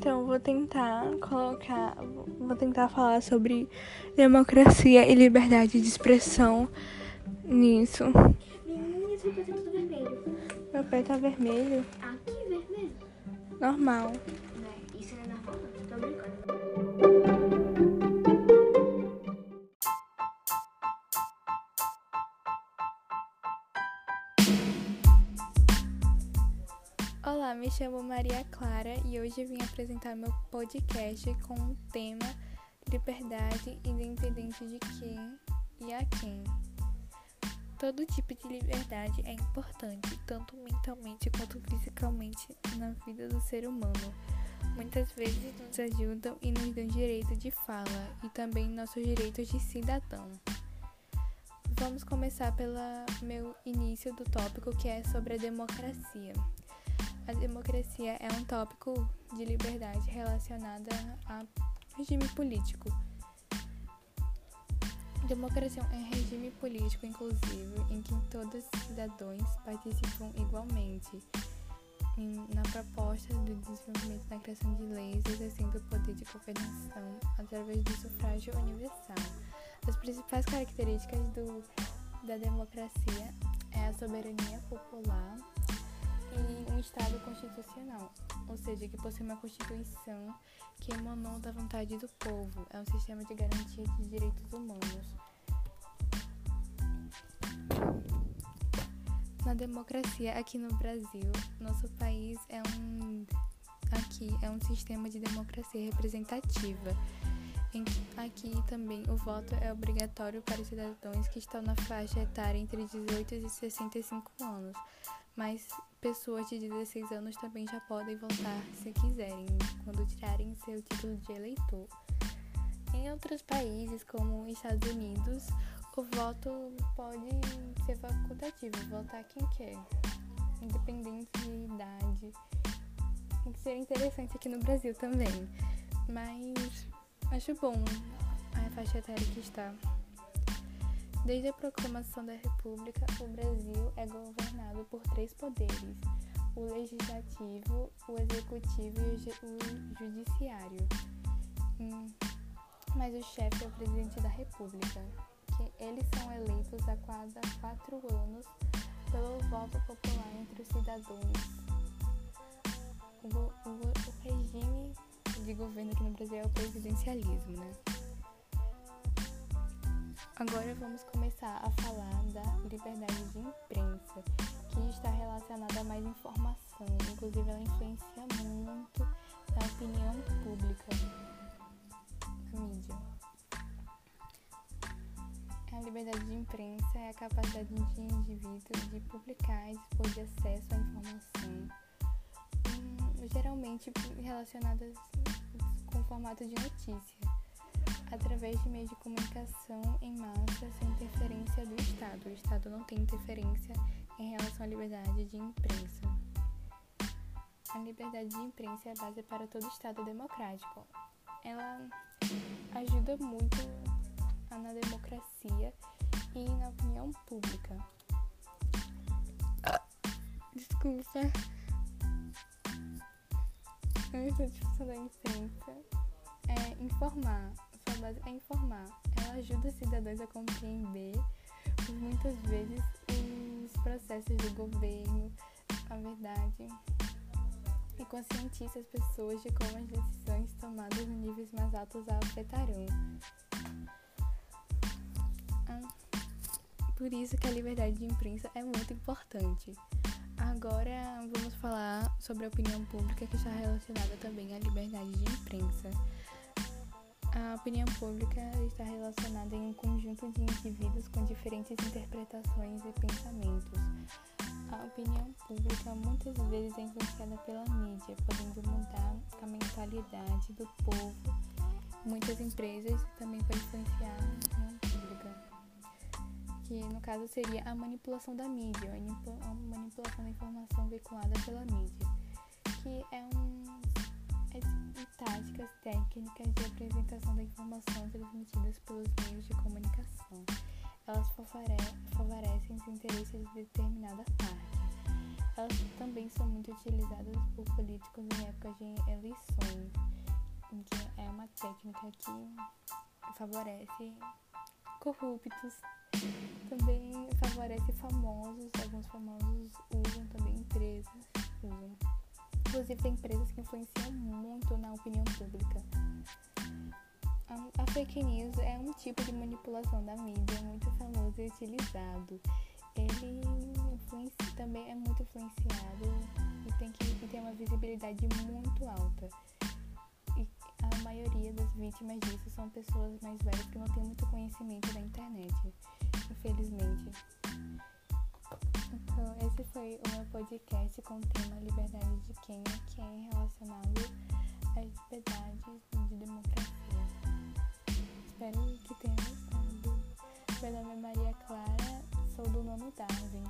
Então, vou tentar colocar, vou tentar falar sobre democracia e liberdade de expressão nisso. Menina, seu pé tá tudo vermelho. Meu pé tá vermelho? Aqui, vermelho. Normal. Não, isso não é normal, não. Tô brincando. Me chamo Maria Clara e hoje vim apresentar meu podcast com o tema Liberdade independente de quem e a quem. Todo tipo de liberdade é importante, tanto mentalmente quanto fisicamente, na vida do ser humano. Muitas vezes nos ajudam e nos dão direito de fala e também nossos direitos de cidadão. Vamos começar pelo meu início do tópico que é sobre a democracia. A democracia é um tópico de liberdade relacionada a regime político. Democracia é um regime político inclusivo em que todos os cidadãos participam igualmente na proposta do desenvolvimento da criação de leis, exercendo o poder de governação através do sufrágio universal. As principais características do, da democracia é a soberania popular, constitucional, ou seja, que possui uma Constituição que emanou da vontade do povo. É um sistema de garantia de direitos humanos. Na democracia aqui no Brasil, nosso país é um aqui é um sistema de democracia representativa. Aqui também o voto é obrigatório para os cidadãos que estão na faixa etária entre 18 e 65 anos mas pessoas de 16 anos também já podem votar se quiserem, quando tirarem seu título de eleitor. Em outros países, como Estados Unidos, o voto pode ser facultativo, votar quem quer, independente de idade. Tem que ser interessante aqui no Brasil também, mas acho bom a faixa etária que está. Desde a proclamação da República, o Brasil é governado por três poderes: o legislativo, o executivo e o, ju- o judiciário. Hum, Mas o chefe é o presidente da República, que eles são eleitos a cada quatro anos pelo voto popular entre os cidadãos. O, o, o regime de governo aqui no Brasil é o presidencialismo, né? Agora vamos começar a falar da liberdade de imprensa, que está relacionada a mais informação, inclusive ela influencia muito na opinião pública, na mídia. A liberdade de imprensa é a capacidade de indivíduo de publicar e dispor de acesso à informação, hum, geralmente relacionadas com formato de notícia através de meios de comunicação Estado. O Estado não tem interferência em relação à liberdade de imprensa. A liberdade de imprensa é a base para todo Estado democrático. Ela ajuda muito na democracia e na opinião pública. Desculpa. A discussão da imprensa é informar sua base é informar. Ela ajuda os cidadãos a compreender muitas vezes os processos do governo, a verdade, e conscientiza as pessoas de como as decisões tomadas em níveis mais altos a afetarão. Ah, Por isso que a liberdade de imprensa é muito importante. Agora vamos falar sobre a opinião pública que está relacionada também à liberdade de imprensa. A opinião pública está relacionada em um conjunto de indivíduos com diferentes interpretações e pensamentos. A opinião pública muitas vezes é influenciada pela mídia, podendo mudar a mentalidade do povo. Muitas empresas também podem influenciar a opinião pública, que no caso seria a manipulação da mídia, a manipu- a manipulação da informação veiculada pela mídia, que é um é e táticas técnicas de apresentação da informação transmitidas pelos meios de comunicação. Elas favore- favorecem os interesses de determinada parte. Elas também são muito utilizadas por políticos em épocas de eleições, que é uma técnica que favorece corruptos, também favorece famosos, alguns famosos usam também empresas, usam. Inclusive tem empresas que influenciam muito na opinião pública. A, fake news é um tipo de manipulação da mídia muito famoso e utilizado. Ele também é muito influenciado e tem, que, e tem uma visibilidade muito alta. E a maioria das vítimas disso são pessoas mais velhas que não têm muito conhecimento da internet, infelizmente. Então, esse foi o meu podcast com o tema Liberdade de Quem é Quem relacionado às liberdades de democracia. Espero que tenha gostado. Meu nome é Maria Clara, sou do nono Darwin.